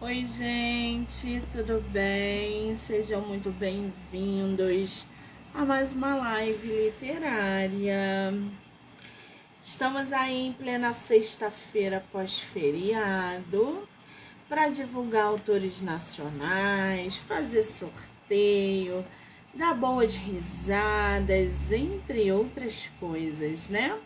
Oi, gente, tudo bem? Sejam muito bem-vindos a mais uma live literária. Estamos aí em plena sexta-feira pós-feriado para divulgar autores nacionais, fazer sorteio, dar boas risadas, entre outras coisas, né?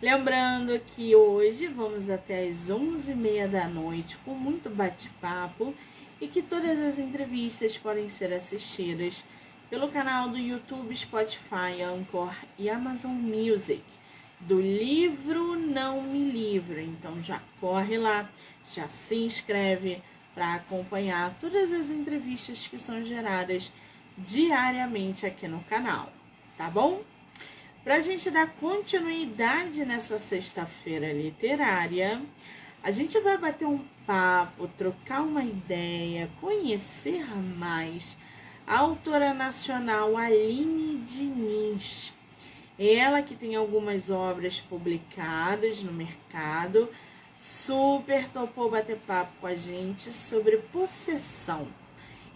Lembrando que hoje vamos até as 11h30 da noite com muito bate-papo e que todas as entrevistas podem ser assistidas pelo canal do YouTube, Spotify, Anchor e Amazon Music do livro Não Me Livro. Então já corre lá, já se inscreve para acompanhar todas as entrevistas que são geradas diariamente aqui no canal, tá bom? Para a gente dar continuidade nessa sexta-feira literária, a gente vai bater um papo, trocar uma ideia, conhecer mais a autora nacional Aline Diniz. Ela que tem algumas obras publicadas no mercado, super topou bater papo com a gente sobre possessão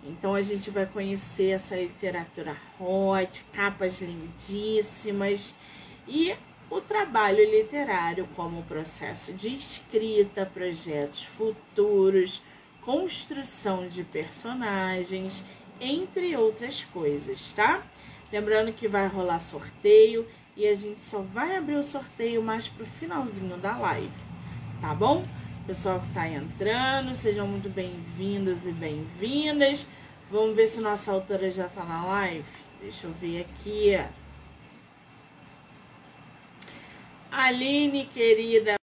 então a gente vai conhecer essa literatura hot, capas lindíssimas e o trabalho literário como processo de escrita, projetos futuros, construção de personagens, entre outras coisas, tá? Lembrando que vai rolar sorteio e a gente só vai abrir o sorteio mais pro finalzinho da live, tá bom? Pessoal que está entrando, sejam muito bem-vindos e bem-vindas. Vamos ver se nossa autora já está na live. Deixa eu ver aqui. Aline, querida.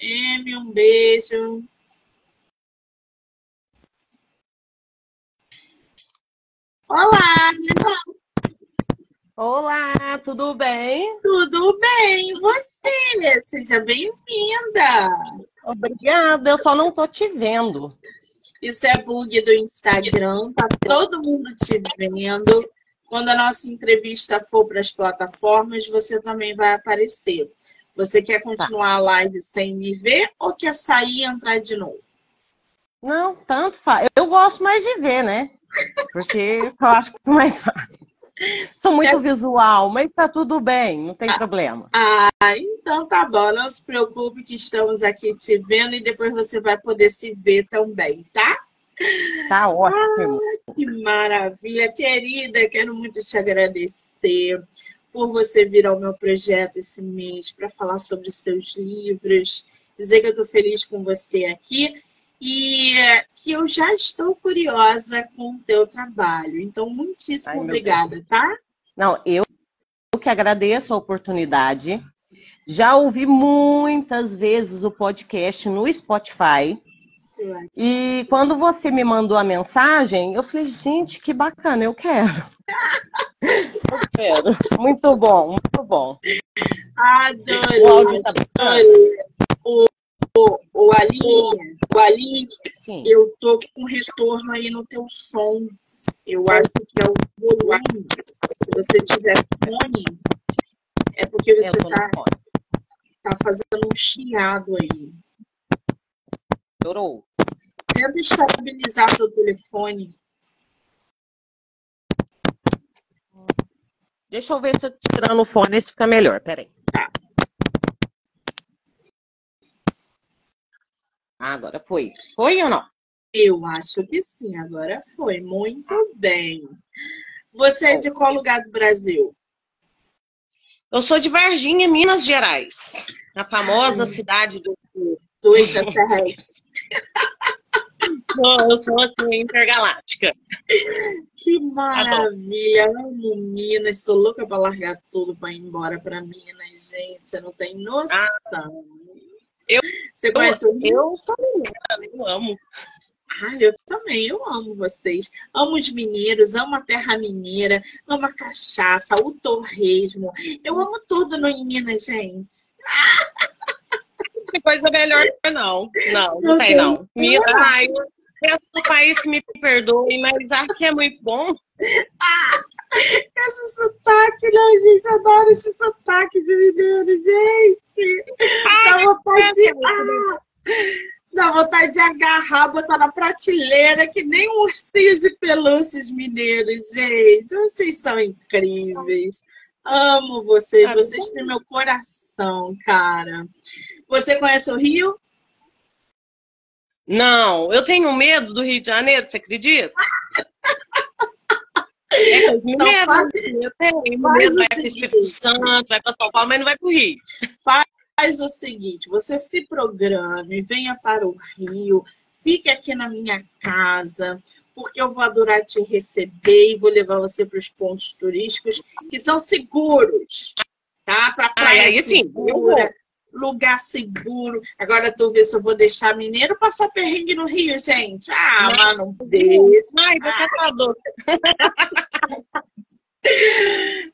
M, um beijo. Olá, Olá, tudo bem? Tudo bem, e você? Seja bem-vinda. Obrigada, eu só não tô te vendo. Isso é bug do Instagram, tá todo mundo te vendo. Quando a nossa entrevista for para as plataformas, você também vai aparecer. Você quer continuar a live sem me ver ou quer sair e entrar de novo? Não, tanto faz. Eu gosto mais de ver, né? Porque eu acho que é mais fácil. Sou muito é... visual, mas tá tudo bem, não tem ah, problema. Ah, então tá bom. Não se preocupe que estamos aqui te vendo e depois você vai poder se ver também, tá? Tá ótimo. Ah, que maravilha, querida. Quero muito te agradecer por você vir ao meu projeto esse mês para falar sobre seus livros. Dizer que eu tô feliz com você aqui e que eu já estou curiosa com o teu trabalho. Então, muitíssimo Ai, obrigada, tá? Não, eu que agradeço a oportunidade. Já ouvi muitas vezes o podcast no Spotify. E quando você me mandou a mensagem, eu falei, gente, que bacana, eu quero. eu quero. Muito bom, muito bom. Adorei. O áudio tá adorei. O Aline, o Aline eu tô com retorno aí no teu som. Eu acho que é o volume. Se você tiver fone, é porque você tá, tá fazendo um chiado aí. Chorou. Tenta estabilizar teu telefone. Deixa eu ver se eu tirando o fone, esse fica melhor. Peraí. Ah, agora foi. Foi ou não? Eu acho que sim, agora foi. Muito bem. Você é de qual lugar do Brasil? Eu sou de Varginha, Minas Gerais. A famosa Ai. cidade do, do extraterrestre. eu sou assim, intergaláctica. Que maravilha! Amo Minas, sou louca para largar tudo para ir embora para Minas, gente. Você não tem noção. Ah. Eu, Você conhece o Rio? Eu sou mineira, eu amo. Ah, eu também, eu amo vocês. Amo os mineiros, amo a terra mineira, amo a cachaça, o torresmo. Eu amo tudo no em Minas, gente. Que coisa melhor não. Não, não tem não. Minas, ai, é do país que me perdoe, mas aqui é muito bom. Ah, esse sotaque, né, gente? Adoro esse sotaque de mineiro, gente. Ah, Dá vontade de... Ah, Dá vontade de agarrar, botar na prateleira, que nem um ursinho de pelúcias mineiros, gente. Vocês são incríveis. Amo vocês, vocês têm meu coração, cara. Você conhece o Rio? Não, eu tenho medo do Rio de Janeiro, você acredita? É, então, medo, faz, eu tenho medo, vai para o Espírito Santo, vai para São Paulo, mas não vai para o Rio. Faz o seguinte, você se programe, venha para o Rio, fique aqui na minha casa, porque eu vou adorar te receber e vou levar você para os pontos turísticos que são seguros, tá? Para praia ah, aí, segura, lugar seguro. Agora tu vê se eu vou deixar mineiro passar perrengue no Rio, gente. Ah, mas não deixa. Ai,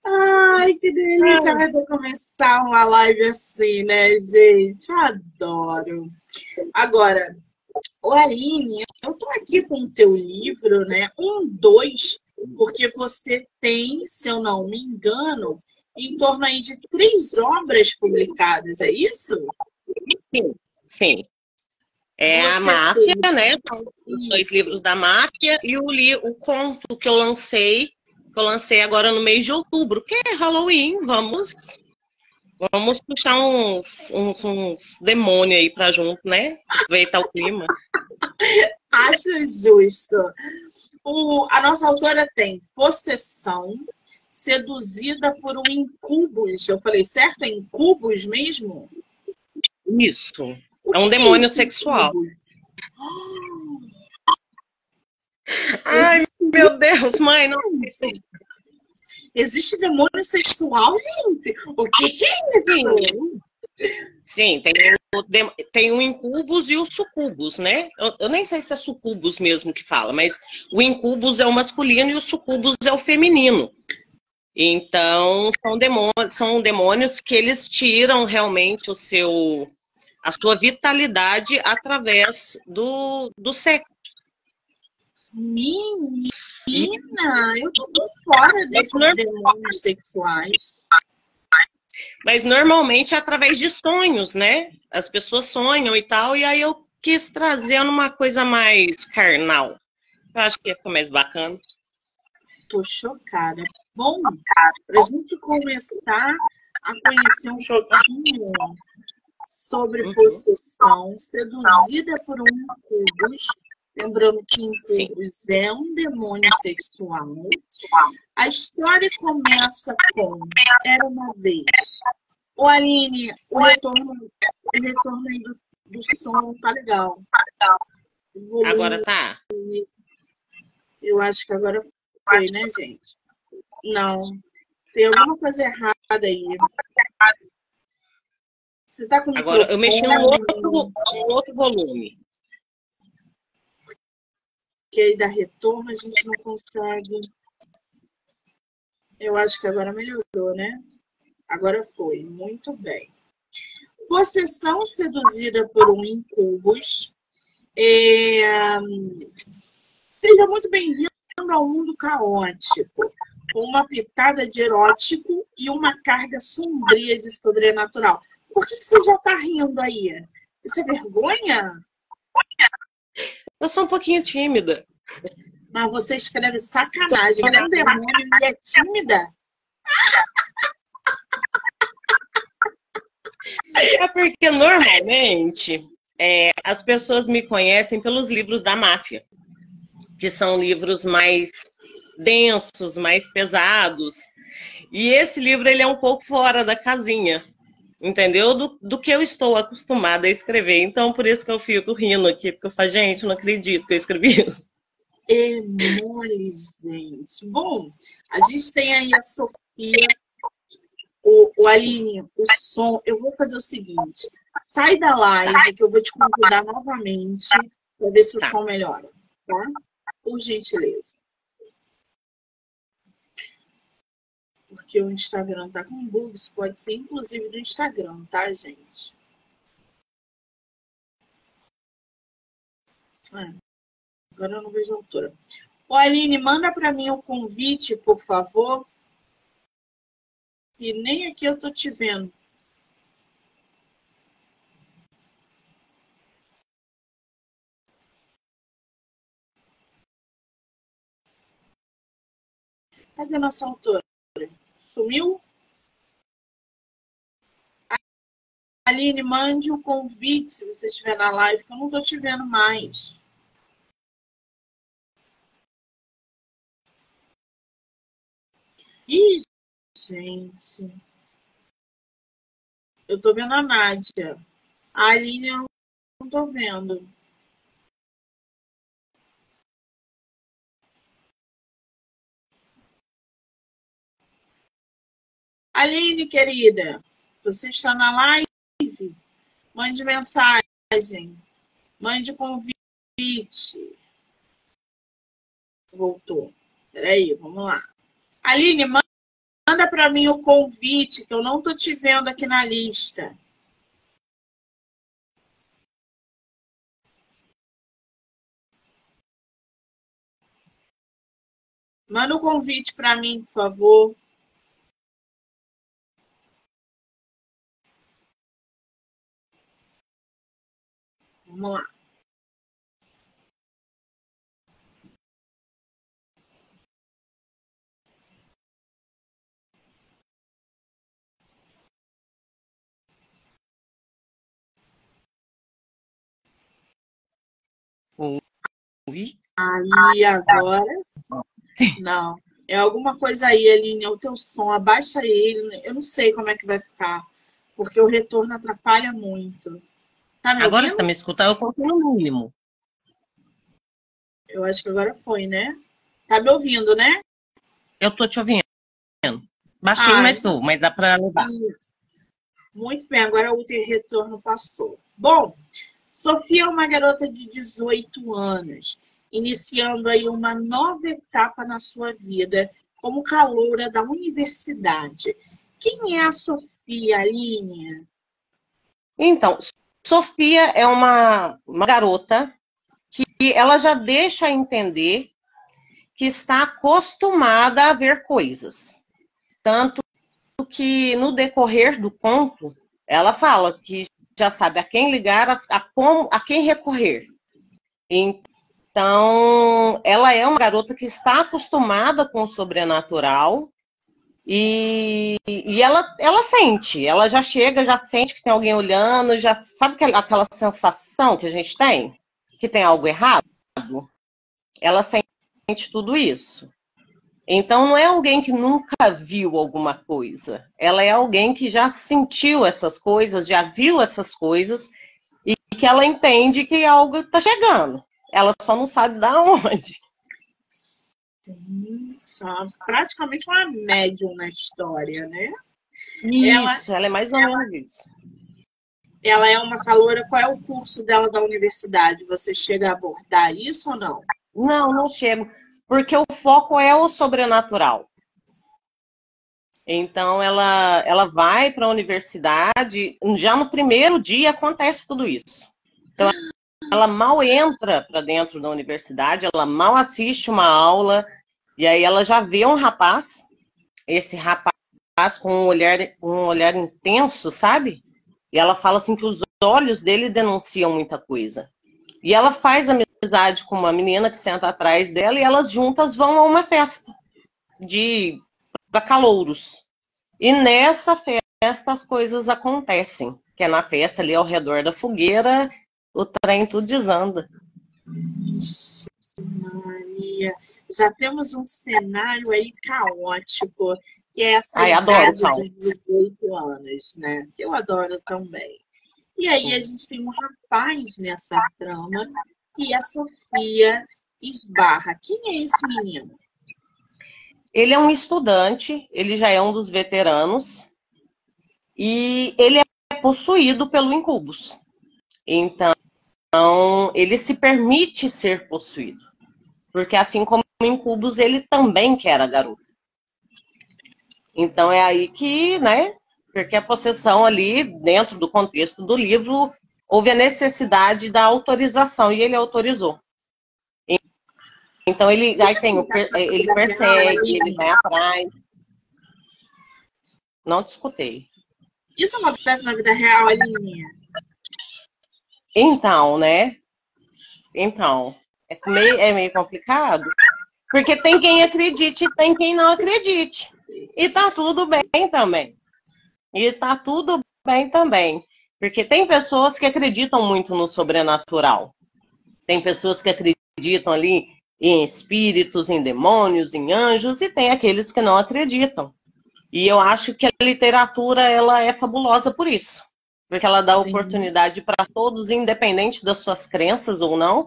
Ai, que delícia! Vai começar uma live assim, né, gente? Adoro. Agora, o Aline, eu tô aqui com o teu livro, né? Um, dois, porque você tem, se eu não me engano, em torno aí de três obras publicadas, é isso? Sim, sim. É Você a Máfia, tem... né? Os dois livros da Máfia e o, li, o conto que eu lancei, que eu lancei agora no mês de outubro, que é Halloween. Vamos vamos puxar uns, uns, uns demônios aí pra junto, né? Aproveitar o clima. Acho justo. O, a nossa autora tem possessão, seduzida por um incubus. Eu falei certo? É incubus mesmo? Isso. É um demônio é sexual. Ai, meu Deus, mãe, não. Existe demônio sexual, gente? O que, que é isso? Sim, tem o, tem o incubus e o sucubus, né? Eu, eu, nem sei se é sucubus mesmo que fala, mas o incubus é o masculino e o sucubus é o feminino. Então, são demônios, são demônios que eles tiram realmente o seu, a sua vitalidade através do, do sexo. Menina, eu tô por fora desses demônios sexuais. Mas normalmente é através de sonhos, né? As pessoas sonham e tal, e aí eu quis trazer uma coisa mais carnal. Eu acho que ia ficar mais bacana. Tô chocada. Bom, para a gente começar a conhecer um pouquinho sobre uhum. possessão, seduzida por um incubus, lembrando que incubus é um demônio sexual. A história começa com Era uma vez. O Aline, o retorno, o retorno aí do, do som tá legal. Agora tá? Eu acho que agora foi, né, gente? Não. Tem alguma coisa errada aí. Você tá com Agora, eu mexi no outro, no outro volume. Aí dá retorno, a gente não consegue. Eu acho que agora melhorou, né? Agora foi. Muito bem. Possessão seduzida por um incubus. É... Seja muito bem-vindo ao mundo caótico com uma pitada de erótico e uma carga sombria de sobrenatural. Por que você já tá rindo aí? Isso é vergonha? Eu sou um pouquinho tímida. Mas você escreve sacanagem. É um demônio e é tímida? É porque normalmente é, as pessoas me conhecem pelos livros da máfia, que são livros mais densos, mais pesados. E esse livro ele é um pouco fora da casinha, entendeu? Do, do que eu estou acostumada a escrever. Então, por isso que eu fico rindo aqui, porque eu falo, gente, não acredito que eu escrevi isso. É mole, gente. Bom, a gente tem aí a Sofia, o, o Aline, o som. Eu vou fazer o seguinte: sai da live, que eu vou te convidar novamente para ver se o tá. som melhora, tá? Por gentileza. porque o Instagram tá com bugs, pode ser inclusive do Instagram, tá, gente? É. Agora eu não vejo a autora. Aline, manda para mim o um convite, por favor. E nem aqui eu estou te vendo. Cadê a nossa autora? Sumiu? Aline, mande o um convite se você estiver na live, que eu não estou te vendo mais. Ih, gente. Eu estou vendo a Nádia. A Aline eu não estou vendo. Aline, querida, você está na live? Mande mensagem. Mande convite. Voltou. Peraí, vamos lá. Aline, manda para mim o convite, que eu não tô te vendo aqui na lista. Manda o convite para mim, por favor. Vamos lá. Ouvi? Aí agora não. É alguma coisa aí, Aline, é o teu som, abaixa ele. Eu não sei como é que vai ficar, porque o retorno atrapalha muito. Tá me agora você tá me escutando, eu coloquei no mínimo. Eu acho que agora foi, né? Tá me ouvindo, né? Eu tô te ouvindo. Baixinho, ah, mas tô, mas dá pra levar. Isso. Muito bem, agora o retorno passou. Bom, Sofia é uma garota de 18 anos, iniciando aí uma nova etapa na sua vida como caloura da universidade. Quem é a Sofia, Aline? Então, Sofia é uma, uma garota que ela já deixa entender que está acostumada a ver coisas. Tanto que no decorrer do conto, ela fala que já sabe a quem ligar, a, a, como, a quem recorrer. Então, ela é uma garota que está acostumada com o sobrenatural e, e ela, ela sente, ela já chega, já sente que tem alguém olhando, já sabe aquela, aquela sensação que a gente tem, que tem algo errado? Ela sente tudo isso. Então não é alguém que nunca viu alguma coisa. Ela é alguém que já sentiu essas coisas, já viu essas coisas e que ela entende que algo está chegando. Ela só não sabe da onde. Sim, praticamente uma médium na história, né? Isso, ela, ela é mais ou ela, menos isso. Ela é uma caloura. Qual é o curso dela da universidade? Você chega a abordar isso ou não? Não, não chego. Porque o foco é o sobrenatural. Então ela, ela vai para a universidade, já no primeiro dia acontece tudo isso. Então ela mal entra para dentro da universidade, ela mal assiste uma aula, e aí ela já vê um rapaz, esse rapaz com um olhar, um olhar intenso, sabe? E ela fala assim que os olhos dele denunciam muita coisa. E ela faz amizade com uma menina que senta atrás dela e elas juntas vão a uma festa de para calouros. E nessa festa as coisas acontecem, que é na festa ali ao redor da fogueira o trem tudo desanda. Ixi, Maria. Já temos um cenário aí caótico, que é essa Ai, idade dos 18 anos, né? Eu adoro também. E aí a gente tem um rapaz nessa trama que a Sofia esbarra. Quem é esse menino? Ele é um estudante, ele já é um dos veteranos, e ele é possuído pelo incubus. Então, ele se permite ser possuído. Porque assim como em Cubos, ele também quer a garota. Então é aí que, né? Porque a possessão ali, dentro do contexto do livro, houve a necessidade da autorização e ele autorizou. Então ele aí tem o, ele persegue, ele vai atrás. Não te escutei. Isso acontece na vida real, Aline? Então, né? Então, é meio, é meio complicado, Porque tem quem acredite e tem quem não acredite. E tá tudo bem também. E tá tudo bem também. Porque tem pessoas que acreditam muito no sobrenatural. Tem pessoas que acreditam ali em espíritos, em demônios, em anjos, e tem aqueles que não acreditam. E eu acho que a literatura ela é fabulosa por isso. Porque ela dá Sim. oportunidade para todos, independente das suas crenças ou não,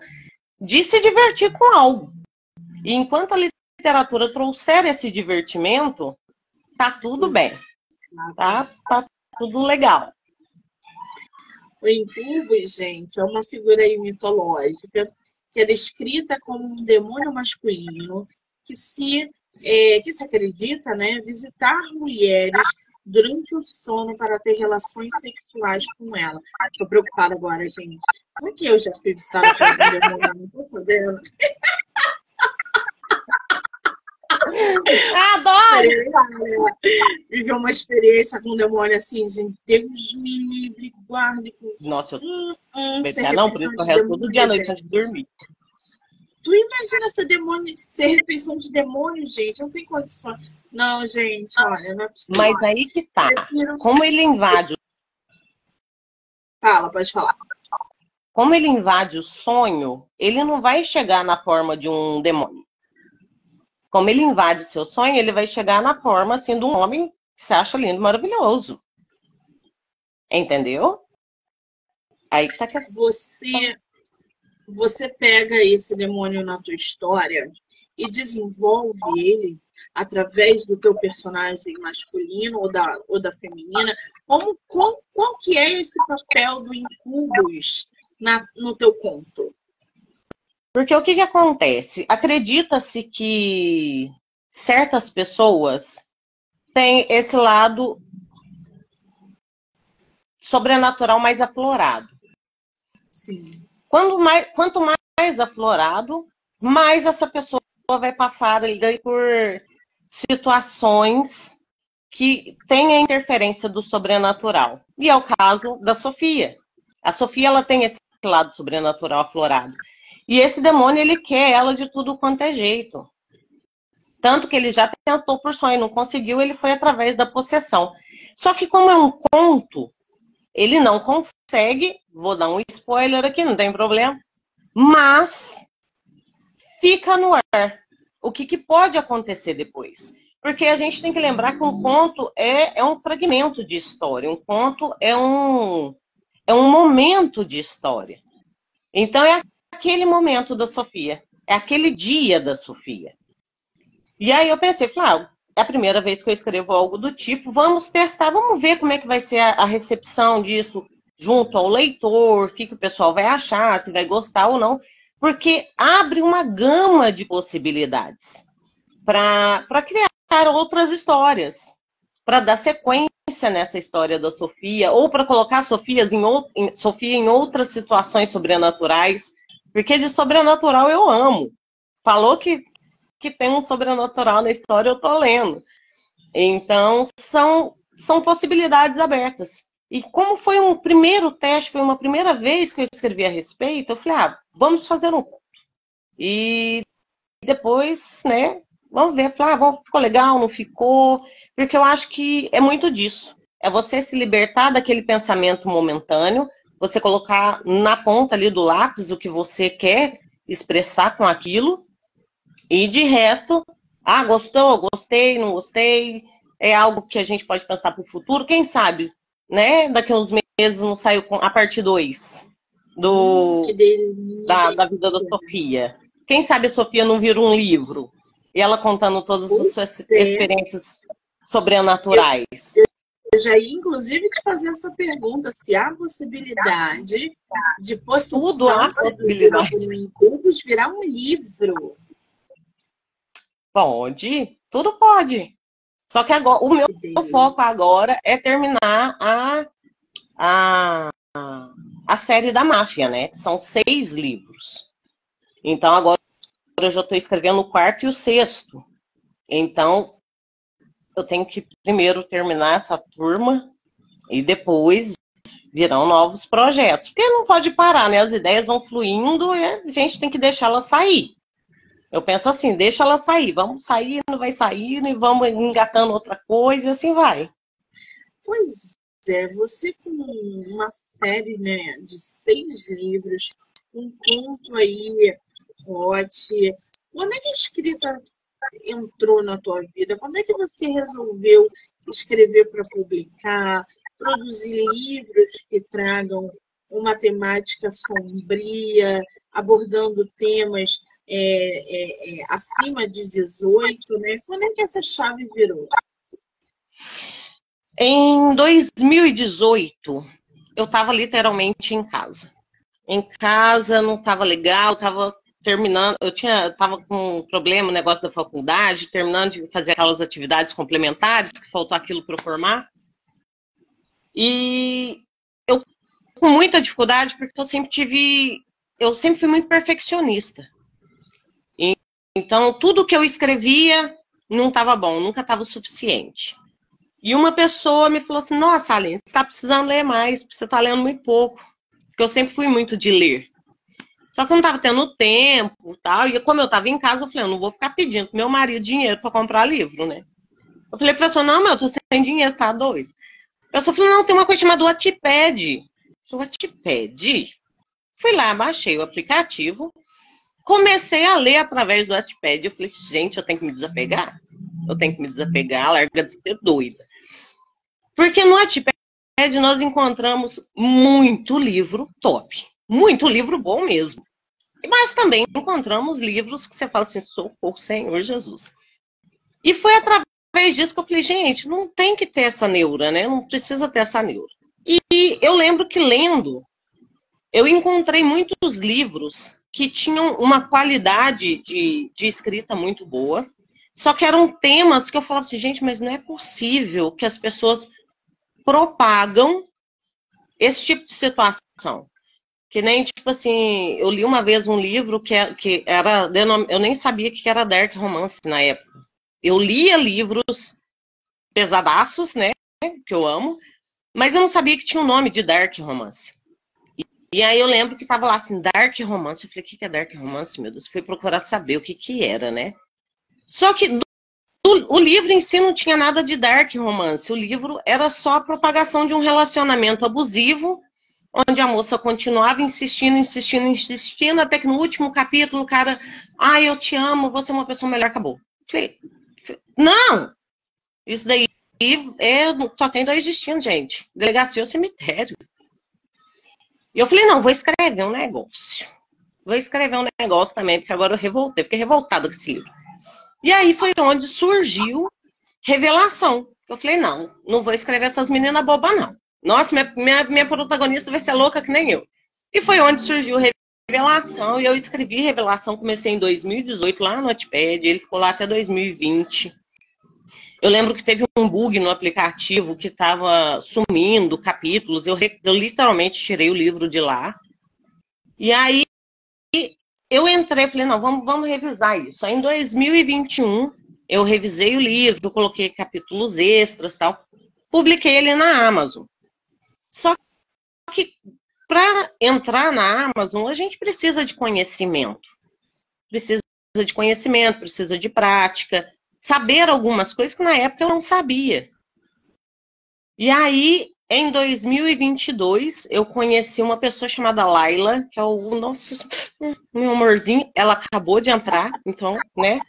de se divertir com algo. E enquanto a literatura trouxer esse divertimento, tá tudo bem. Tá, tá tudo legal. O incubus, gente, é uma figura mitológica que é descrita como um demônio masculino que se, é, que se acredita né, visitar mulheres durante o sono para ter relações sexuais com ela. Estou preocupada agora, gente. Como que eu já fui visitada por um demônio? Não tô sabendo. Adoro! Viver uma experiência com um demônio assim, gente. Deus me livre, guarde. Nossa, eu... Hum, hum, não, por isso eu resto todo dia à noite antes de dormir. Tu imagina ser demônio, ser refeição de demônio, gente? Não tem condições. Não, gente, olha, não é possível. Mas aí que tá. Como ele invade. Fala, pode falar. Como ele invade o sonho, ele não vai chegar na forma de um demônio. Como ele invade seu sonho, ele vai chegar na forma assim de um homem que você acha lindo, maravilhoso. Entendeu? Aí tá que você você pega esse demônio na tua história e desenvolve ele através do teu personagem masculino ou da, ou da feminina, como, qual, qual que é esse papel do incubus na, no teu conto? Porque o que, que acontece? Acredita-se que certas pessoas têm esse lado sobrenatural mais aflorado. Sim. Quando mais, quanto mais aflorado, mais essa pessoa vai passar ali por situações que têm a interferência do sobrenatural. E é o caso da Sofia. A Sofia ela tem esse lado sobrenatural aflorado. E esse demônio ele quer ela de tudo quanto é jeito. Tanto que ele já tentou por sonho, não conseguiu, ele foi através da possessão. Só que como é um conto, ele não consegue, vou dar um spoiler aqui, não tem problema, mas fica no ar. O que, que pode acontecer depois? Porque a gente tem que lembrar que um conto é, é um fragmento de história, um conto é um, é um momento de história. Então é aquele momento da Sofia, é aquele dia da Sofia. E aí eu pensei, falei, ah, é a primeira vez que eu escrevo algo do tipo, vamos testar, vamos ver como é que vai ser a, a recepção disso junto ao leitor, o que, que o pessoal vai achar, se vai gostar ou não, porque abre uma gama de possibilidades para criar outras histórias, para dar sequência nessa história da Sofia, ou para colocar Sofias em, em, Sofia em outras situações sobrenaturais, porque de sobrenatural eu amo. Falou que que tem um sobrenatural na história, eu tô lendo. Então, são, são possibilidades abertas. E como foi um primeiro teste, foi uma primeira vez que eu escrevi a respeito, eu falei, ah, vamos fazer um conto. E depois, né, vamos ver, falei, ah, ficou legal, não ficou, porque eu acho que é muito disso. É você se libertar daquele pensamento momentâneo, você colocar na ponta ali do lápis o que você quer expressar com aquilo, e de resto, ah, gostou, gostei, não gostei, é algo que a gente pode pensar para o futuro, quem sabe, né? Daqui a uns meses não saiu a parte 2 do hum, da, da, vida da Sofia. Quem sabe a Sofia não vira um livro e ela contando todas as suas experiências sobrenaturais. Eu, eu já ia, inclusive, te fazer essa pergunta: se há possibilidade de Tudo há possibilidade. virar um livro. Pode, tudo pode. Só que agora, o meu foco agora é terminar a, a, a série da máfia, né? São seis livros. Então agora eu já estou escrevendo o quarto e o sexto. Então eu tenho que primeiro terminar essa turma e depois virão novos projetos. Porque não pode parar, né? As ideias vão fluindo e a gente tem que deixá-las sair. Eu penso assim, deixa ela sair, vamos sair, não vai sair, e vamos engatando outra coisa, e assim vai. Pois é, você com uma série né, de seis livros, um conto aí, Hot, quando é que a escrita entrou na tua vida? Quando é que você resolveu escrever para publicar, produzir livros que tragam uma temática sombria, abordando temas é, é, é, acima de 18, né? Quando é que essa chave virou? Em 2018, eu estava literalmente em casa. Em casa não estava legal, estava terminando, eu tinha, estava com um problema, no negócio da faculdade, terminando de fazer aquelas atividades complementares, que faltou aquilo para eu formar. E eu com muita dificuldade, porque eu sempre tive, eu sempre fui muito perfeccionista. E, então, tudo que eu escrevia não estava bom, nunca estava o suficiente. E uma pessoa me falou assim: Nossa, Aline, você está precisando ler mais, você está lendo muito pouco. Porque eu sempre fui muito de ler. Só que eu não estava tendo tempo tal. E como eu estava em casa, eu falei: Eu não vou ficar pedindo pro meu marido dinheiro para comprar livro, né? Eu falei, professor, não, meu, eu tô sem dinheiro, você tá doido? A pessoa falou, não, tem uma coisa chamada Wattpad. Wattpad? Fui lá, baixei o aplicativo, comecei a ler através do Wattpad. Eu falei, gente, eu tenho que me desapegar. Eu tenho que me desapegar, larga de ser doida. Porque no Wattpad nós encontramos muito livro top. Muito livro bom mesmo. Mas também encontramos livros que você fala assim, socorro, Senhor Jesus. E foi através disso que eu falei, gente, não tem que ter essa neura, né? Não precisa ter essa neura. E eu lembro que lendo, eu encontrei muitos livros que tinham uma qualidade de, de escrita muito boa, só que eram temas que eu falava assim, gente, mas não é possível que as pessoas propagam esse tipo de situação. Que nem, tipo assim, eu li uma vez um livro que, é, que era. Eu nem sabia que era dark romance na época. Eu lia livros pesadaços, né? Que eu amo, mas eu não sabia que tinha o um nome de dark romance. E, e, aí eu lembro que tava lá assim, dark romance. Eu falei, o que, que é dark romance, meu Deus? Fui procurar saber o que, que era, né? Só que do, o livro em si não tinha nada de dark romance. O livro era só a propagação de um relacionamento abusivo, onde a moça continuava insistindo, insistindo, insistindo, até que no último capítulo o cara, ah, eu te amo, você é uma pessoa melhor, acabou. Falei, não! Isso daí é, só tem dois destinos, gente: delegacia ou cemitério. E eu falei, não, vou escrever um negócio. Vou escrever um negócio também, porque agora eu revoltei, fiquei revoltada com esse livro. E aí foi onde surgiu Revelação. Eu falei, não, não vou escrever essas meninas bobas, não. Nossa, minha, minha, minha protagonista vai ser louca que nem eu. E foi onde surgiu Revelação, e eu escrevi Revelação, comecei em 2018 lá no Notepad, ele ficou lá até 2020. Eu lembro que teve um bug no aplicativo que estava sumindo capítulos, eu, eu literalmente tirei o livro de lá. E aí eu entrei, falei, não, vamos, vamos revisar isso. Aí em 2021, eu revisei o livro, coloquei capítulos extras tal, publiquei ele na Amazon. Que para entrar na Amazon, a gente precisa de conhecimento. Precisa de conhecimento, precisa de prática, saber algumas coisas que na época eu não sabia. E aí, em 2022, eu conheci uma pessoa chamada Laila, que é o nosso meu amorzinho. Ela acabou de entrar, então, né?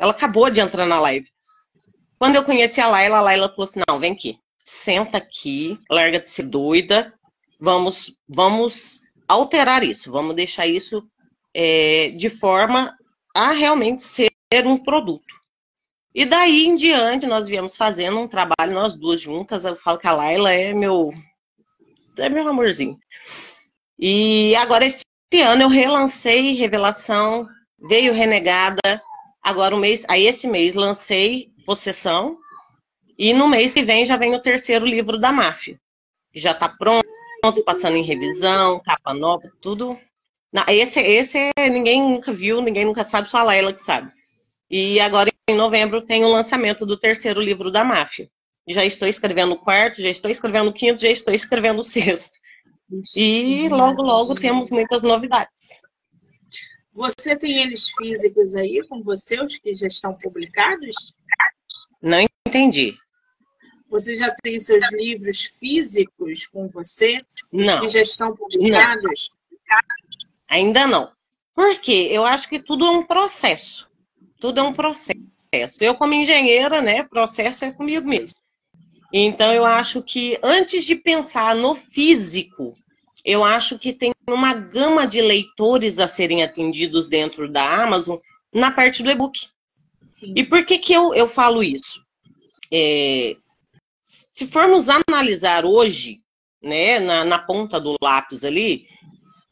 Ela acabou de entrar na live. Quando eu conheci a Laila, a Laila falou assim: não, vem aqui, senta aqui, larga de ser doida, vamos, vamos alterar isso, vamos deixar isso é, de forma a realmente ser um produto. E daí em diante nós viemos fazendo um trabalho, nós duas juntas. Eu falo que a Laila é meu, é meu amorzinho. E agora esse ano eu relancei Revelação, veio Renegada. Agora o mês, aí esse mês lancei Possessão. E no mês que vem já vem o terceiro livro da máfia. Já está pronto pronto, passando em revisão, capa nova, tudo. Esse, esse é, ninguém nunca viu, ninguém nunca sabe, só a Laila que sabe. E agora em novembro tem o lançamento do terceiro livro da máfia. Já estou escrevendo o quarto, já estou escrevendo o quinto, já estou escrevendo o sexto. E logo, logo temos muitas novidades. Você tem eles físicos aí com você, os que já estão publicados? Não entendi. Você já tem seus livros físicos com você? Os não. que já estão publicados? Não. Ainda não. Por quê? Eu acho que tudo é um processo. Tudo é um processo. Eu, como engenheira, né, processo é comigo mesmo. Então, eu acho que antes de pensar no físico, eu acho que tem uma gama de leitores a serem atendidos dentro da Amazon na parte do e-book. E por que, que eu, eu falo isso? É, se formos analisar hoje, né, na, na ponta do lápis ali,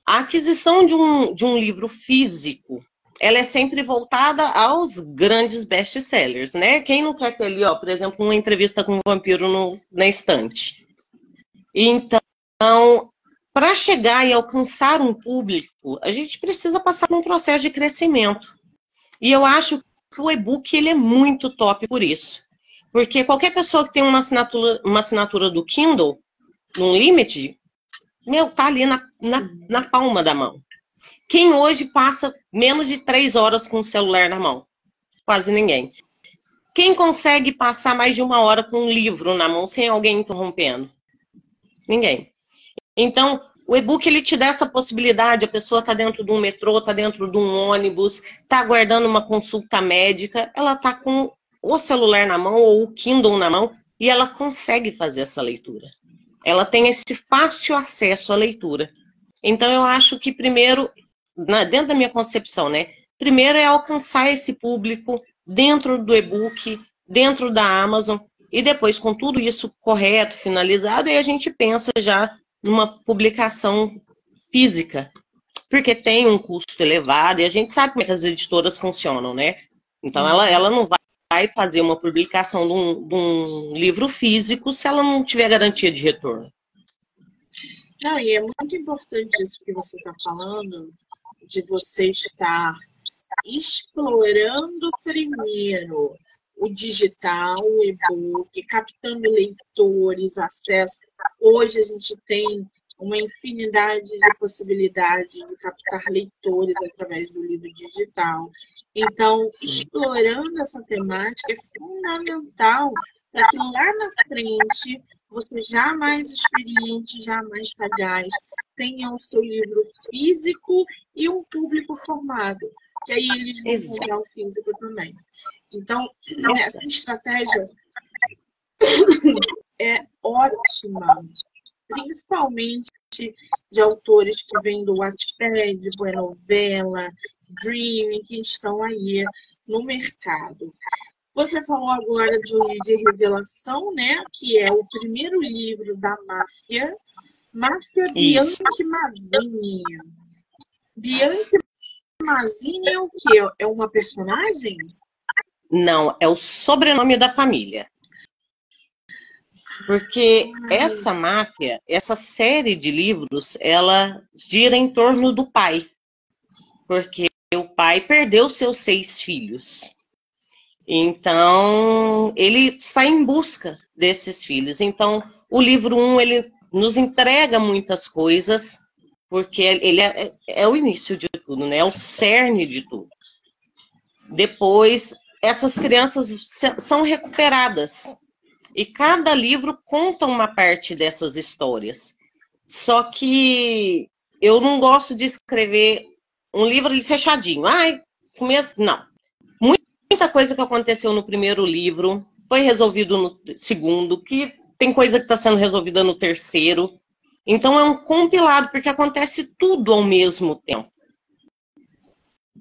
a aquisição de um, de um livro físico, ela é sempre voltada aos grandes best-sellers, né? Quem não quer ter ali, ó, por exemplo, uma entrevista com um vampiro no, na estante? Então, para chegar e alcançar um público, a gente precisa passar por um processo de crescimento. E eu acho que o e-book ele é muito top por isso. Porque qualquer pessoa que tem uma assinatura, uma assinatura do Kindle, no Limited, meu, tá ali na, na, na palma da mão. Quem hoje passa menos de três horas com o celular na mão? Quase ninguém. Quem consegue passar mais de uma hora com um livro na mão sem alguém interrompendo? Ninguém. Então, o e-book ele te dá essa possibilidade, a pessoa está dentro de um metrô, está dentro de um ônibus, está aguardando uma consulta médica, ela está com o celular na mão ou o Kindle na mão e ela consegue fazer essa leitura. Ela tem esse fácil acesso à leitura. Então eu acho que primeiro, dentro da minha concepção, né? Primeiro é alcançar esse público dentro do e-book, dentro da Amazon, e depois, com tudo isso correto, finalizado, aí a gente pensa já numa publicação física, porque tem um custo elevado e a gente sabe como é que as editoras funcionam, né? Então ela, ela não vai vai fazer uma publicação de um, de um livro físico se ela não tiver garantia de retorno. Não, e é muito importante isso que você está falando, de você estar explorando primeiro o digital, o e-book, captando leitores, acesso. Hoje a gente tem uma infinidade de possibilidades de captar leitores através do livro digital. Então, explorando essa temática é fundamental para que lá na frente você já mais experiente, já mais sagaz, tenha o seu livro físico e um público formado. Que aí eles vão comprar o físico também. Então, essa estratégia é ótima principalmente de autores que vêm do Wattpad, Boa Novela, Dream, que estão aí no mercado. Você falou agora de um de revelação, né? Que é o primeiro livro da máfia, Máfia Isso. Bianchi Mazzini. Bianchi Mazzini é o quê? É uma personagem? Não, é o sobrenome da família. Porque essa máfia, essa série de livros, ela gira em torno do pai. Porque o pai perdeu seus seis filhos. Então, ele sai em busca desses filhos. Então, o livro 1, um, ele nos entrega muitas coisas, porque ele é, é, o início de tudo, né? É o cerne de tudo. Depois, essas crianças são recuperadas e cada livro conta uma parte dessas histórias. Só que eu não gosto de escrever um livro fechadinho. Ai, começo. Não. Muita coisa que aconteceu no primeiro livro foi resolvido no segundo, que tem coisa que está sendo resolvida no terceiro. Então é um compilado, porque acontece tudo ao mesmo tempo.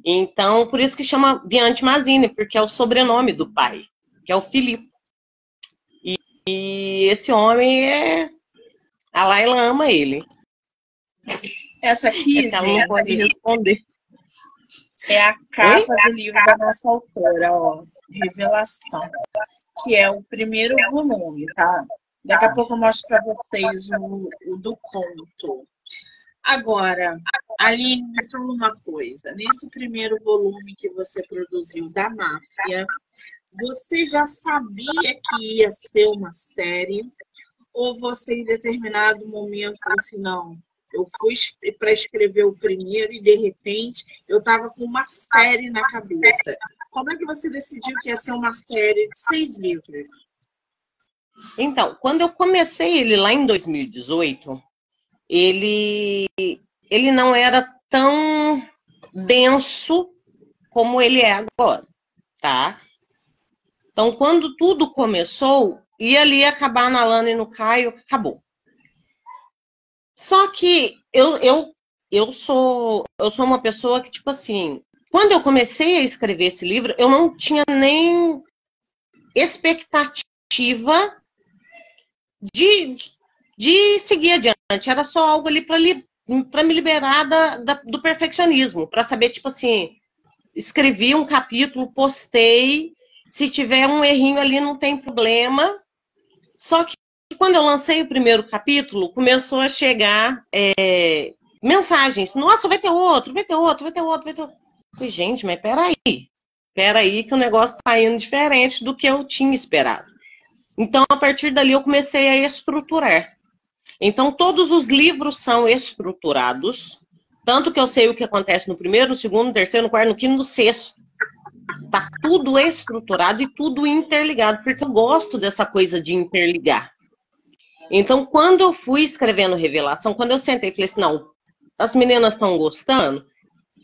Então, por isso que chama Biante Mazini, porque é o sobrenome do pai, que é o Filipe. E esse homem é. A Laila ama ele. Essa aqui, Ela não pode responder. É a capa Oi? do livro da nossa autora, ó. Revelação. Que é o primeiro volume, tá? Daqui a pouco eu mostro para vocês o, o, do conto. Agora, Aline, me fala uma coisa. Nesse primeiro volume que você produziu da máfia, você já sabia que ia ser uma série? Ou você, em determinado momento, falou assim: não, Eu fui para escrever o primeiro e, de repente, eu estava com uma série na cabeça. Como é que você decidiu que ia ser uma série de seis livros? Então, quando eu comecei ele lá em 2018, ele, ele não era tão denso como ele é agora, tá? Então, quando tudo começou, ia ali acabar na Lana e no Caio, acabou. Só que eu, eu, eu, sou, eu sou uma pessoa que, tipo assim, quando eu comecei a escrever esse livro, eu não tinha nem expectativa de, de seguir adiante. Era só algo ali para li, me liberar da, da, do perfeccionismo, para saber, tipo assim, escrevi um capítulo, postei, se tiver um errinho ali não tem problema. Só que quando eu lancei o primeiro capítulo, começou a chegar é, mensagens. Nossa, vai ter outro, vai ter outro, vai ter outro, vai ter outro. Falei, gente, mas peraí. Peraí que o negócio tá indo diferente do que eu tinha esperado. Então, a partir dali, eu comecei a estruturar. Então, todos os livros são estruturados. Tanto que eu sei o que acontece no primeiro, no segundo, no terceiro, no quarto, no quinto, no sexto. Tá tudo estruturado e tudo interligado, porque eu gosto dessa coisa de interligar. Então, quando eu fui escrevendo Revelação, quando eu sentei e falei assim, não, as meninas estão gostando,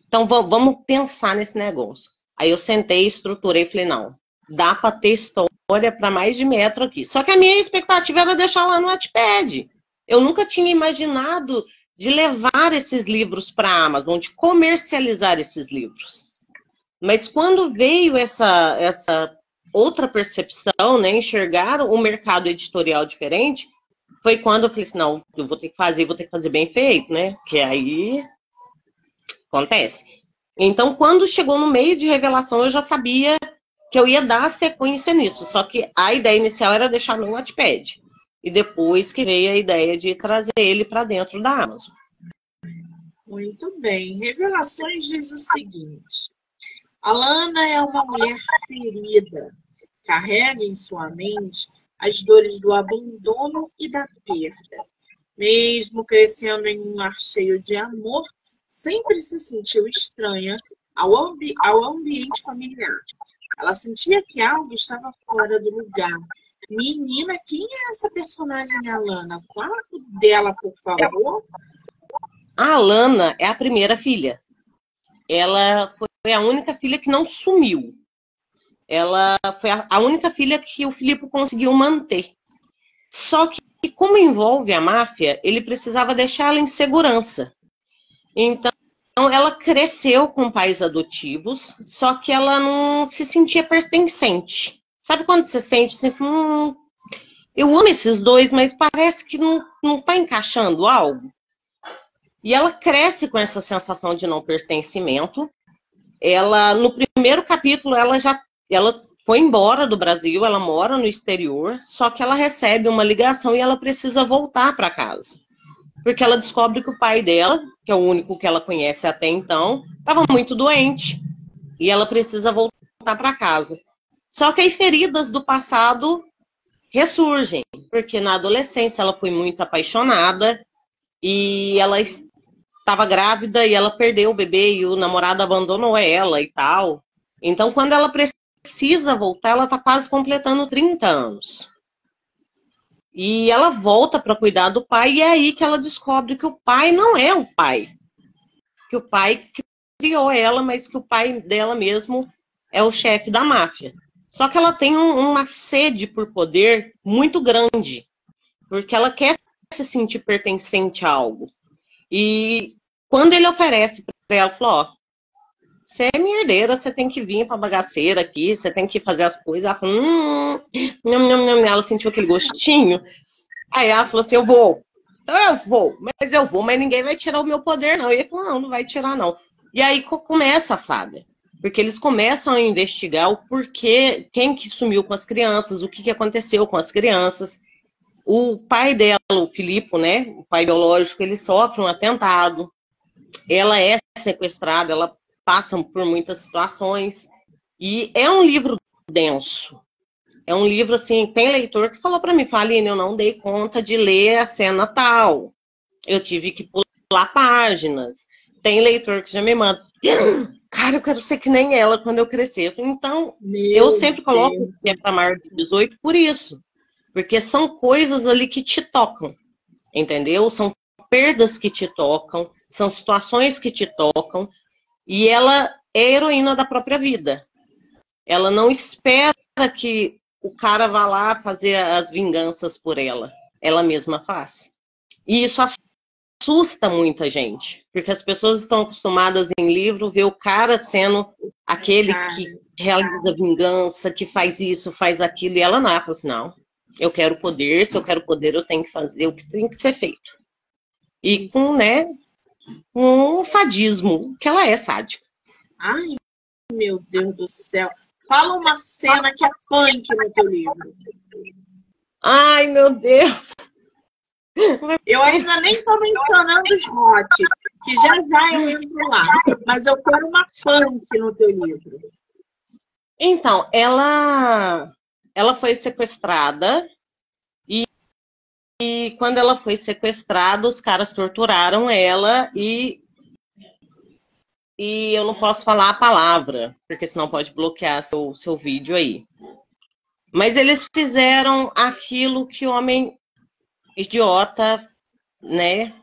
então vamos pensar nesse negócio. Aí eu sentei, estruturei e falei, não, dá para ter história para mais de metro aqui. Só que a minha expectativa era deixar lá no Wattpad. Eu nunca tinha imaginado de levar esses livros para a Amazon, de comercializar esses livros. Mas quando veio essa, essa outra percepção, né, enxergar o mercado editorial diferente, foi quando eu falei assim, não, eu vou ter que fazer, vou ter que fazer bem feito, né? Que aí acontece. Então, quando chegou no meio de revelação, eu já sabia que eu ia dar sequência nisso. Só que a ideia inicial era deixar no Wattpad. E depois que veio a ideia de trazer ele para dentro da Amazon. Muito bem. Revelações diz o seguinte: Alana é uma mulher ferida, carrega em sua mente as dores do abandono e da perda. Mesmo crescendo em um lar cheio de amor, sempre se sentiu estranha ao, ambi ao ambiente familiar. Ela sentia que algo estava fora do lugar. Menina, quem é essa personagem, Alana? Fala dela, por favor. A Alana é a primeira filha. Ela foi a única filha que não sumiu. Ela foi a única filha que o Filipe conseguiu manter. Só que, como envolve a máfia, ele precisava deixá-la em segurança. Então, ela cresceu com pais adotivos, só que ela não se sentia pertencente. Sabe quando você sente assim, hum, eu amo esses dois, mas parece que não, não tá encaixando algo? E ela cresce com essa sensação de não pertencimento. Ela, no primeiro capítulo, ela já ela foi embora do Brasil, ela mora no exterior, só que ela recebe uma ligação e ela precisa voltar para casa. Porque ela descobre que o pai dela, que é o único que ela conhece até então, estava muito doente. E ela precisa voltar para casa. Só que as feridas do passado ressurgem, porque na adolescência ela foi muito apaixonada e ela estava grávida e ela perdeu o bebê e o namorado abandonou ela e tal. Então, quando ela precisa voltar, ela está quase completando 30 anos. E ela volta para cuidar do pai, e é aí que ela descobre que o pai não é o pai. Que o pai criou ela, mas que o pai dela mesmo é o chefe da máfia. Só que ela tem um, uma sede por poder muito grande, porque ela quer se sentir pertencente a algo. E quando ele oferece para ela, falou, ó, você é minha herdeira, você tem que vir pra bagaceira aqui, você tem que fazer as coisas. Ela falou, hum, nham, nham, nham. ela sentiu aquele gostinho. Aí ela falou assim, eu vou. Então eu vou, mas eu vou, mas ninguém vai tirar o meu poder, não. E ele falou, não, não vai tirar, não. E aí começa a saga. Porque eles começam a investigar o porquê, quem que sumiu com as crianças, o que, que aconteceu com as crianças. O pai dela, o Filipe, né, o pai biológico, ele sofre um atentado. Ela é sequestrada, ela passam por muitas situações. E é um livro denso. É um livro assim, tem leitor que falou para mim, Faline, eu não dei conta de ler a cena tal. Eu tive que pular páginas. Tem leitor que já me manda. Cara, eu quero ser que nem ela quando eu crescer. Então, Meu eu sempre coloco Deus. que é para maior de 18 por isso. Porque são coisas ali que te tocam. Entendeu? São perdas que te tocam, são situações que te tocam. E ela é heroína da própria vida. Ela não espera que o cara vá lá fazer as vinganças por ela. Ela mesma faz. E isso assusta muita gente, porque as pessoas estão acostumadas em livro ver o cara sendo aquele que realiza vingança, que faz isso, faz aquilo, e ela não, ela fala assim, não, eu quero poder, se eu quero poder, eu tenho que fazer o que tem que ser feito. E com, né, um sadismo, que ela é sádica. Ai, meu Deus do céu. Fala uma cena que é punk no teu livro. Ai, meu Deus. Eu ainda nem estou mencionando os motes, que já já eu entro lá. Mas eu quero uma punk no teu livro. Então, ela, ela foi sequestrada e quando ela foi sequestrada, os caras torturaram ela e e eu não posso falar a palavra, porque senão pode bloquear seu, seu vídeo aí. Mas eles fizeram aquilo que o homem idiota, né,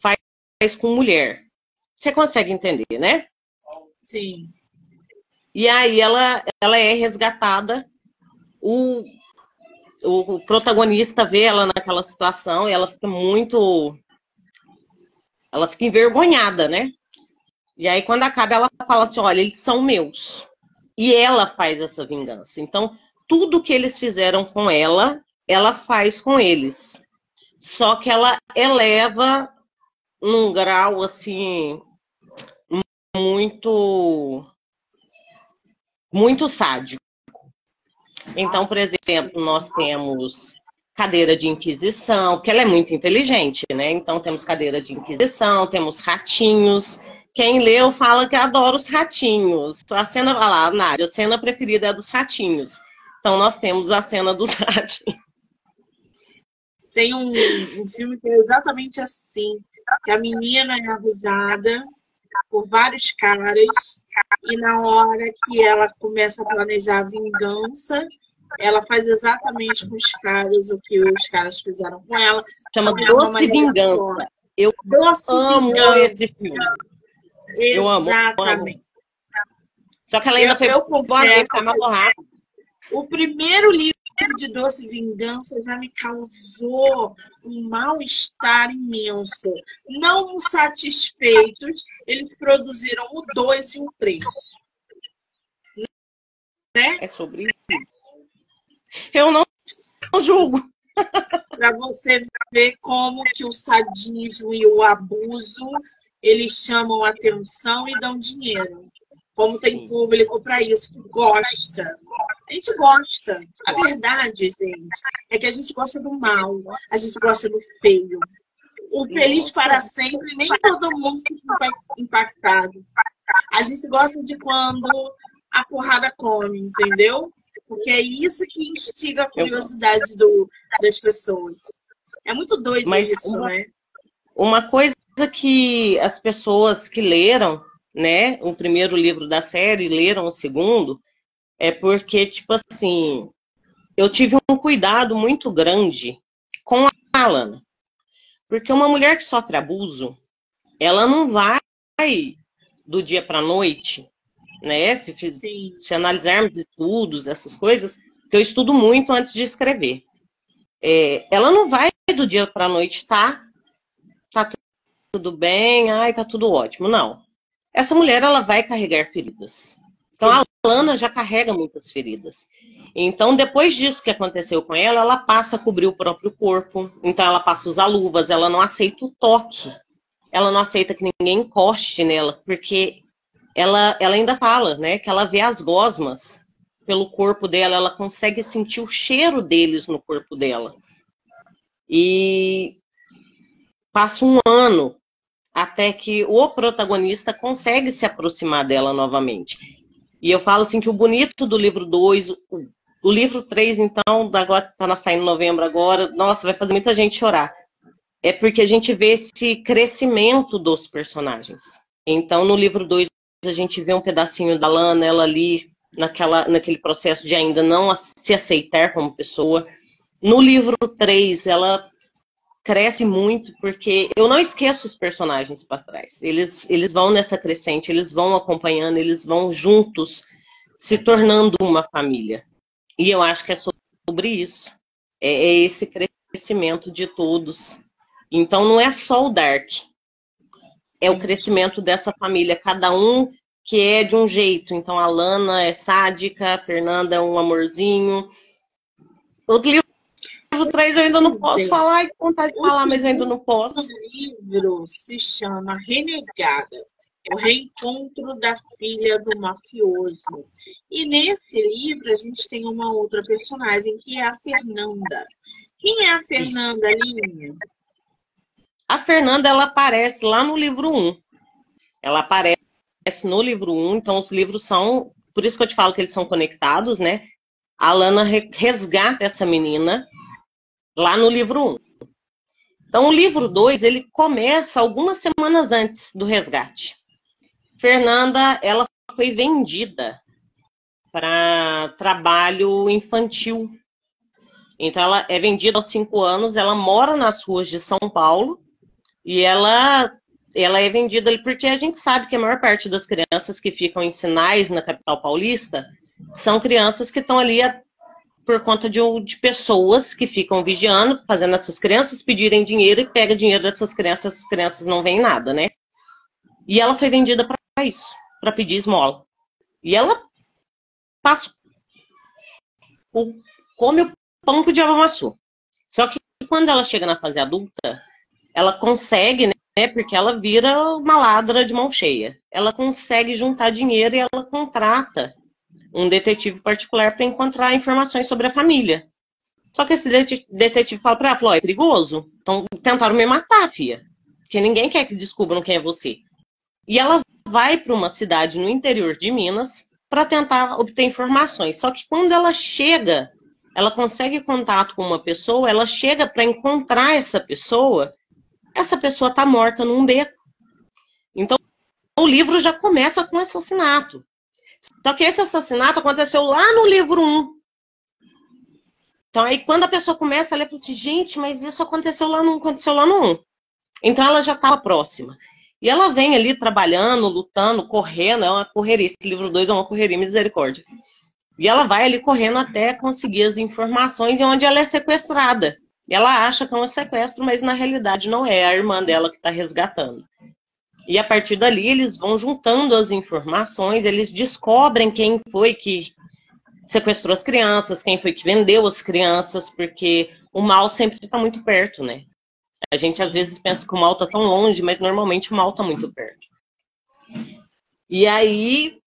faz com mulher. Você consegue entender, né? Sim. E aí ela, ela é resgatada. O, o, protagonista vê ela naquela situação e ela fica muito. Ela fica envergonhada, né? E aí, quando acaba, ela fala assim: olha, eles são meus. E ela faz essa vingança. Então, tudo que eles fizeram com ela, ela faz com eles. Só que ela eleva num grau assim muito muito sádico. Então, por exemplo, nós temos cadeira de inquisição, que ela é muito inteligente, né? Então temos cadeira de inquisição, temos ratinhos. Quem leu fala que adora os ratinhos. A cena, vai lá, Nádia, a cena preferida é dos ratinhos. Então nós temos a cena dos ratinhos. Tem um, um filme que é exatamente assim, que a menina é abusada por vários caras e na hora que ela começa a planejar a vingança, ela faz exatamente com os caras o que os caras fizeram com ela. Chama Doce Vingança. Eu Doce amo vingança. esse filme. Eu amo. Exatamente. Só que ela ainda eu, foi eu confesso, O primeiro livro de Doce Vingança já me causou um mal-estar imenso. Não satisfeitos, eles produziram o 2 e o 3. Né? É sobre isso. Eu não, não julgo. Para você ver como que o sadismo e o abuso eles chamam atenção e dão dinheiro. Como tem público para isso que gosta. A gente gosta. A verdade, gente, é que a gente gosta do mal, a gente gosta do feio. O feliz para sempre, nem todo mundo fica impactado. A gente gosta de quando a porrada come, entendeu? Porque é isso que instiga a curiosidade do, das pessoas. É muito doido Mas isso, uma, né? Uma coisa que as pessoas que leram, né, o primeiro livro da série, leram o segundo, é porque, tipo assim, eu tive um cuidado muito grande com a Alana. Porque uma mulher que sofre abuso, ela não vai do dia para noite, né? Se, se, analisarmos estudos, essas coisas, que eu estudo muito antes de escrever. É, ela não vai do dia para noite, tá? Tá tudo bem, ai, tá tudo ótimo. Não. Essa mulher, ela vai carregar feridas. Então, a Lana já carrega muitas feridas. Então, depois disso que aconteceu com ela, ela passa a cobrir o próprio corpo. Então, ela passa a usar luvas, ela não aceita o toque. Ela não aceita que ninguém encoste nela, porque ela, ela ainda fala, né, que ela vê as gosmas pelo corpo dela, ela consegue sentir o cheiro deles no corpo dela. E passa um ano até que o protagonista consegue se aproximar dela novamente. E eu falo assim que o bonito do livro 2, o livro 3, então, agora está saindo em novembro agora, nossa, vai fazer muita gente chorar. é porque a gente vê esse crescimento dos personagens. Então, no livro 2, a gente vê um pedacinho da Lana, ela ali, naquela, naquele processo de ainda não se aceitar como pessoa. No livro 3, ela cresce muito, porque eu não esqueço os personagens para trás. Eles, eles vão nessa crescente, eles vão acompanhando, eles vão juntos se tornando uma família. E eu acho que é sobre isso. É, é esse crescimento de todos. Então não é só o Dark. É o crescimento dessa família, cada um que é de um jeito. Então a Lana é sádica, a Fernanda é um amorzinho. O livro 3 eu ainda não posso falar, e vontade de falar, mas eu ainda não posso. O livro se chama Renegada o reencontro da filha do mafioso. E nesse livro a gente tem uma outra personagem que é a Fernanda. Quem é a Fernanda, Linha? A Fernanda ela aparece lá no livro 1. Ela aparece no livro 1, então os livros são, por isso que eu te falo que eles são conectados, né? A Lana resgata essa menina lá no livro 1. Então o livro 2, ele começa algumas semanas antes do resgate. Fernanda, ela foi vendida para trabalho infantil. Então, ela é vendida aos cinco anos, ela mora nas ruas de São Paulo e ela, ela é vendida ali porque a gente sabe que a maior parte das crianças que ficam em sinais na capital paulista são crianças que estão ali por conta de, de, pessoas que ficam vigiando, fazendo essas crianças pedirem dinheiro e pega dinheiro dessas crianças, as crianças não veem nada, né? E ela foi vendida para isso, para pedir esmola. E ela passa o, come o pão que o diabo amassou. Só que quando ela chega na fase adulta, ela consegue, né, porque ela vira uma ladra de mão cheia. Ela consegue juntar dinheiro e ela contrata um detetive particular para encontrar informações sobre a família. Só que esse detetive fala para ela, é perigoso. Então tentaram me matar, fia. Porque ninguém quer que descubram quem é você. E ela vai para uma cidade no interior de Minas para tentar obter informações. Só que quando ela chega, ela consegue contato com uma pessoa, ela chega para encontrar essa pessoa, essa pessoa está morta num beco. Então, o livro já começa com assassinato. Só que esse assassinato aconteceu lá no livro 1. Então, aí quando a pessoa começa a ler, fala assim, gente, mas isso aconteceu lá no, aconteceu lá no 1. Então, ela já estava próxima. E ela vem ali trabalhando, lutando, correndo, é uma correria. Esse livro 2 é uma correria, misericórdia. E ela vai ali correndo até conseguir as informações e onde ela é sequestrada. E ela acha que é um sequestro, mas na realidade não é, é a irmã dela que está resgatando. E a partir dali eles vão juntando as informações, eles descobrem quem foi que sequestrou as crianças, quem foi que vendeu as crianças, porque o mal sempre está muito perto, né? A gente às vezes pensa que o mal está tão longe, mas normalmente o mal está muito perto. E aí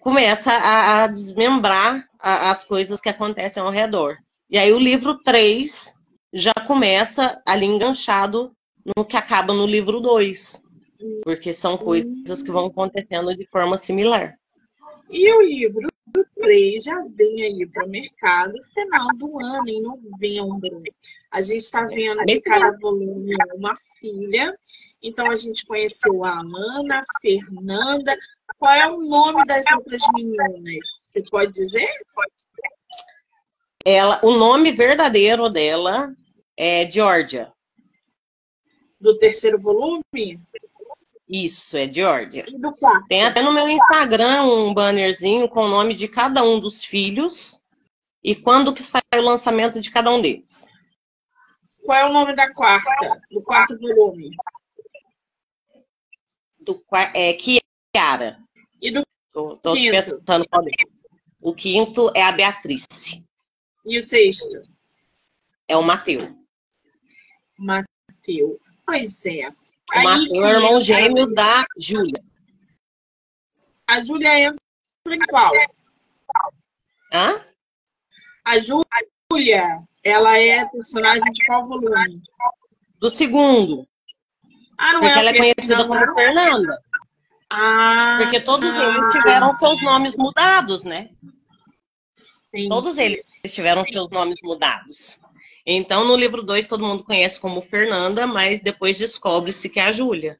começa a, a desmembrar a, as coisas que acontecem ao redor. E aí o livro 3 já começa ali enganchado no que acaba no livro 2. Porque são coisas que vão acontecendo de forma similar. E o livro 3 já vem aí para o mercado final do ano, em novembro. A gente está vendo que cada volume é uma filha. Então a gente conheceu a Amanda, a Fernanda. Qual é o nome das outras meninas? Você pode dizer? Pode dizer. Ela, o nome verdadeiro dela é Georgia. Do terceiro volume? Isso, é Georgia. Tem até no meu Instagram um bannerzinho com o nome de cada um dos filhos e quando que sai o lançamento de cada um deles. Qual é o nome da quarta, do quarto volume? Do, é Kiara. E do tô, tô quinto? pensando qual O quinto é a Beatriz. E o sexto? É o Mateu. Mateu. Pois é. O Matheus é o irmão gêmeo da Júlia. A Júlia entra em qual? Hã? A Júlia, ela é personagem de qual volume? Do segundo. Ah, não Porque é ela é conhecida como Fernanda. Ah, Porque todos ah, eles tiveram seus nomes mudados, né? Entendi. Todos eles tiveram seus nomes mudados. Então, no livro 2, todo mundo conhece como Fernanda, mas depois descobre-se que é a Júlia.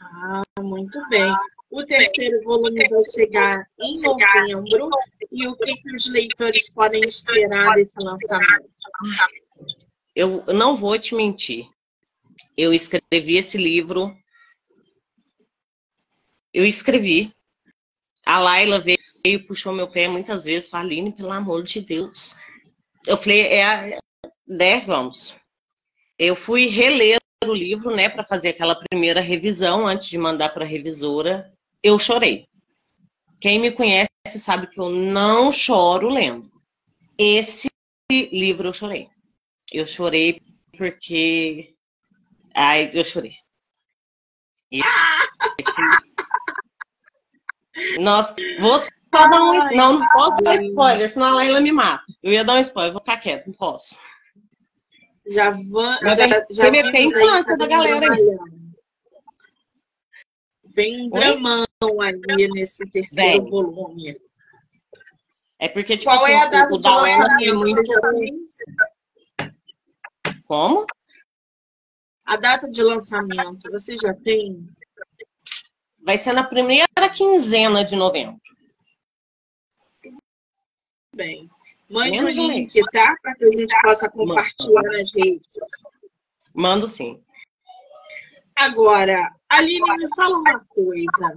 Ah, muito bem. O terceiro volume vai chegar em novembro. E o que, que os leitores podem esperar desse lançamento? Eu não vou te mentir. Eu escrevi esse livro. Eu escrevi. A Laila veio e puxou meu pé muitas vezes. Faline, pelo amor de Deus. Eu falei, é, né, vamos. Eu fui reler o livro, né, para fazer aquela primeira revisão antes de mandar para a revisora. Eu chorei. Quem me conhece sabe que eu não choro lendo. Esse livro eu chorei. Eu chorei porque. Ai, eu chorei. Esse... Nossa, vou só dar um. Não, não posso dar spoiler, senão a Laila me mata. Eu ia dar um spoiler, vou ficar quieto, não posso. Já vão. Já, já, já meter em planta da galera aí. Vem um dramão ali nesse terceiro Vem. volume. É porque, tipo, Qual assim, é a data o de Dauela é muito. Como? A data de lançamento, você já tem? Vai ser na primeira quinzena de novembro. Bem. Mande o um link, tá? Para que a gente possa compartilhar nas redes. Mando sim. Agora, Aline, me fala uma coisa.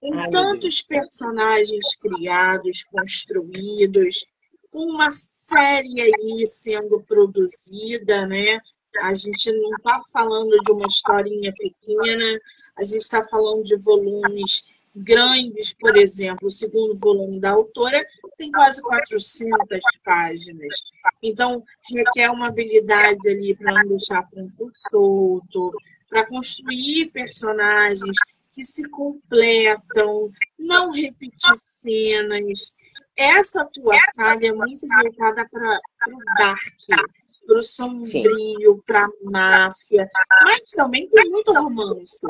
Com Ai, tantos personagens criados, construídos, com uma série aí sendo produzida, né? A gente não está falando de uma historinha pequena, a gente está falando de volumes grandes, por exemplo, o segundo volume da autora tem quase 400 páginas. Então, requer uma habilidade ali para não deixar ponto solto, para construir personagens que se completam, não repetir cenas. Essa tua saga é muito voltada para o dark, para o sombrio, para a máfia, mas também tem muito romance.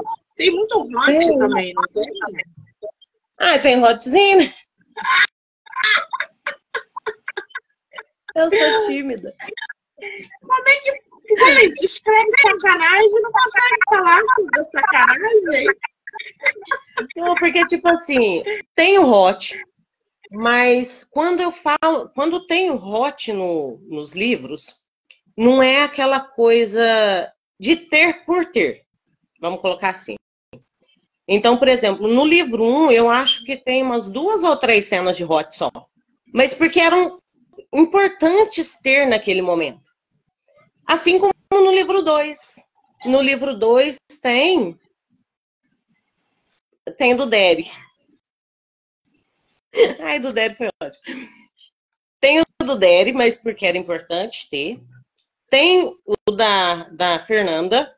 Tem muito hot Tem. também, não tem? Ah, tem hotzinho? Eu sou tímida. Como é que. Gente, escreve sacanagem e não consegue falar sobre sacanagem? Não, porque, tipo assim, tem o hot, mas quando eu falo, quando tem o hot no, nos livros, não é aquela coisa de ter por ter. Vamos colocar assim. Então, por exemplo, no livro 1, eu acho que tem umas duas ou três cenas de hot só. Mas porque eram importantes ter naquele momento. Assim como no livro 2. No livro 2 tem. Tem do Derry. Ai, do Derry foi ótimo. Tem o do Derry, mas porque era importante ter. Tem o da, da Fernanda,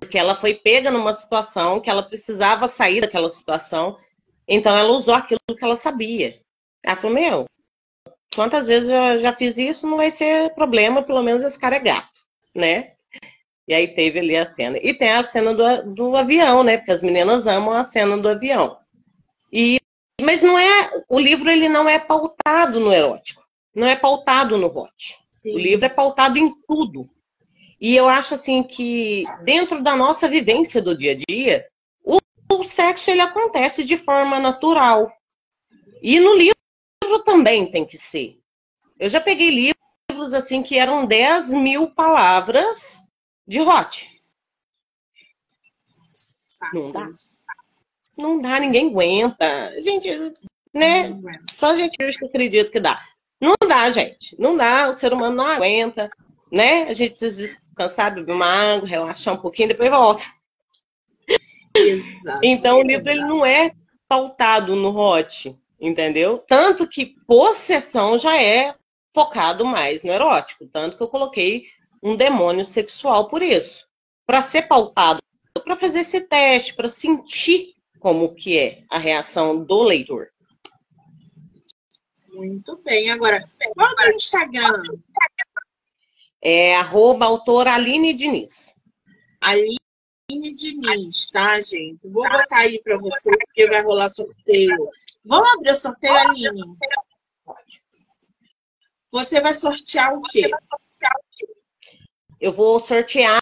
porque ela foi pega numa situação que ela precisava sair daquela situação. Então ela usou aquilo que ela sabia. Ela falou, meu, quantas vezes eu já fiz isso, não vai ser problema, pelo menos esse cara é gato, né? E aí teve ali a cena. E tem a cena do, do avião, né? Porque as meninas amam a cena do avião. E, mas não é. O livro ele não é pautado no erótico. Não é pautado no hot. Sim. O livro é pautado em tudo. E eu acho assim que dentro da nossa vivência do dia a dia, o, o sexo ele acontece de forma natural. E no livro também tem que ser. Eu já peguei livros assim que eram 10 mil palavras de hot. Não dá. Não dá, ninguém aguenta. Gente, né? Só a gente que acredita que dá. Não dá, gente. Não dá, o ser humano não aguenta, né? A gente precisa descansar, beber uma água, relaxar um pouquinho, depois volta. Exato. Então o livro ele não é pautado no hot, entendeu? Tanto que possessão já é focado mais no erótico, tanto que eu coloquei um demônio sexual por isso, para ser pautado, para fazer esse teste, para sentir como que é a reação do leitor. Muito bem. Agora, qual é o Instagram? É arroba autora Aline Diniz. Aline Diniz, tá, gente? Vou botar aí para você, porque vai rolar sorteio. Vamos abrir o sorteio, Aline? Você vai sortear o quê? Eu vou sortear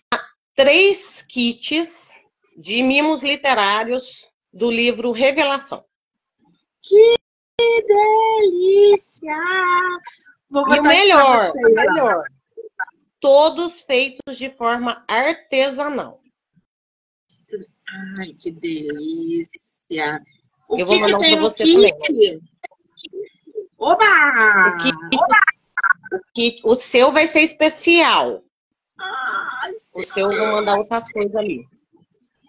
três kits de mimos literários do livro Revelação. Que delícia! Vou e o melhor, o melhor, todos feitos de forma artesanal. Ai, que delícia! O Eu que vou mandar um para você kit? também. Oba! O, kit, Oba! O, kit, o seu vai ser especial. Ai, o seu eu vou mandar outras coisas ali.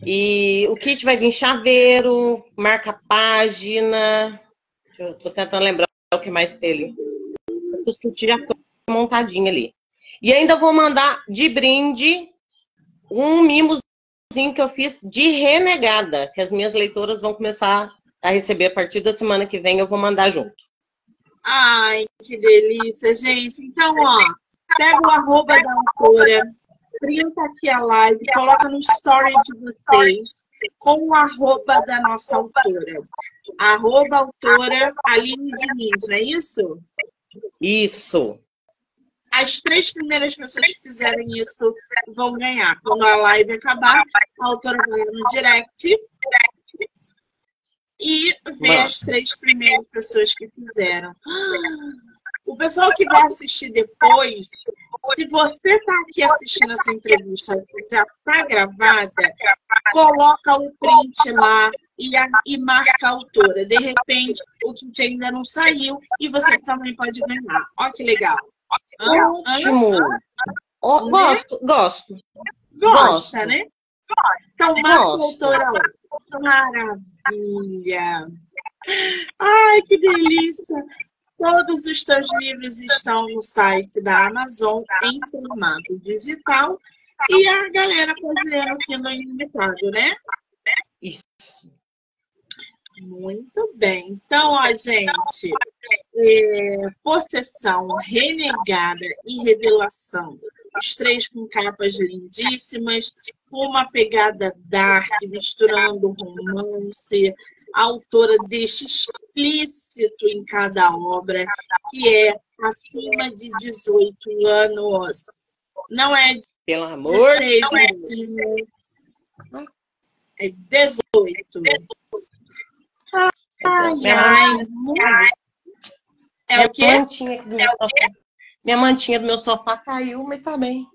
E o kit vai vir chaveiro, marca página. Eu tô tentando lembrar o que mais dele. O kit já foi montadinho ali. E ainda vou mandar de brinde um mimozinho que eu fiz de renegada, que as minhas leitoras vão começar a receber a partir da semana que vem, eu vou mandar junto. Ai, que delícia, gente. Então, ó, pega o arroba da autora, printa aqui a live, coloca no story de vocês com o arroba da nossa autora. Arroba autora Aline Diniz, não é isso? Isso. As três primeiras pessoas que fizerem isso vão ganhar. Quando a live acabar, a autora vai no direct e ver Mano. as três primeiras pessoas que fizeram. O pessoal que vai assistir depois, se você está aqui assistindo essa entrevista já está gravada, coloca o print lá e, a, e marca a autora. De repente, o kit ainda não saiu e você também pode ganhar. Olha que legal. Ótimo. Oh, gosto, gosto. Gosta, gosto. né? Então, marca a autora lá. Maravilha! Ai, que delícia! Todos os teus livros estão no site da Amazon em formato digital e a galera pode ler no Kindle Ilimitado, né? Isso. Muito bem. Então, ó, gente, é, possessão, renegada e revelação os três com capas lindíssimas, com uma pegada dark, misturando romance. A autora deixa explícito em cada obra que é acima de 18 anos. Não é de Pelo amor 16 anos. É 18. Ai, ai, ai. É o quê? É o quê? Minha mantinha do meu sofá caiu, mas tá bem.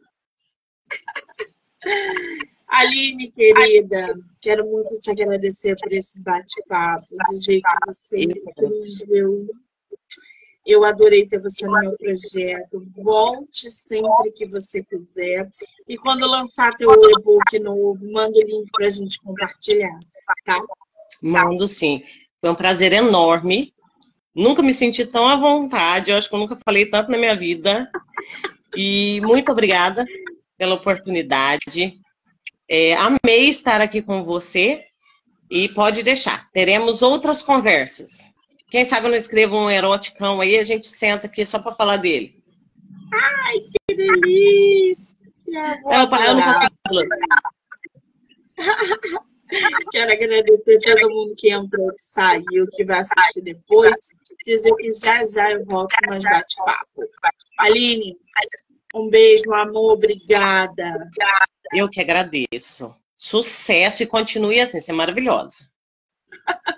Aline, querida, quero muito te agradecer por esse bate-papo, dizer que você é incrível. Eu adorei ter você no meu projeto. Volte sempre que você quiser. E quando lançar teu e-book novo, manda o link pra gente compartilhar, tá? Mando sim. Foi um prazer enorme Nunca me senti tão à vontade, eu acho que eu nunca falei tanto na minha vida. E muito obrigada pela oportunidade. É, amei estar aqui com você e pode deixar. Teremos outras conversas. Quem sabe eu não escrevo um eroticão aí, a gente senta aqui só para falar dele. Ai, que delícia! Eu, eu não posso Quero agradecer a todo mundo que entrou, que saiu, que vai assistir depois. Dizer que já já eu volto mais bate-papo. Aline, um beijo, amor, obrigada. Eu que agradeço. Sucesso e continue assim, você é maravilhosa.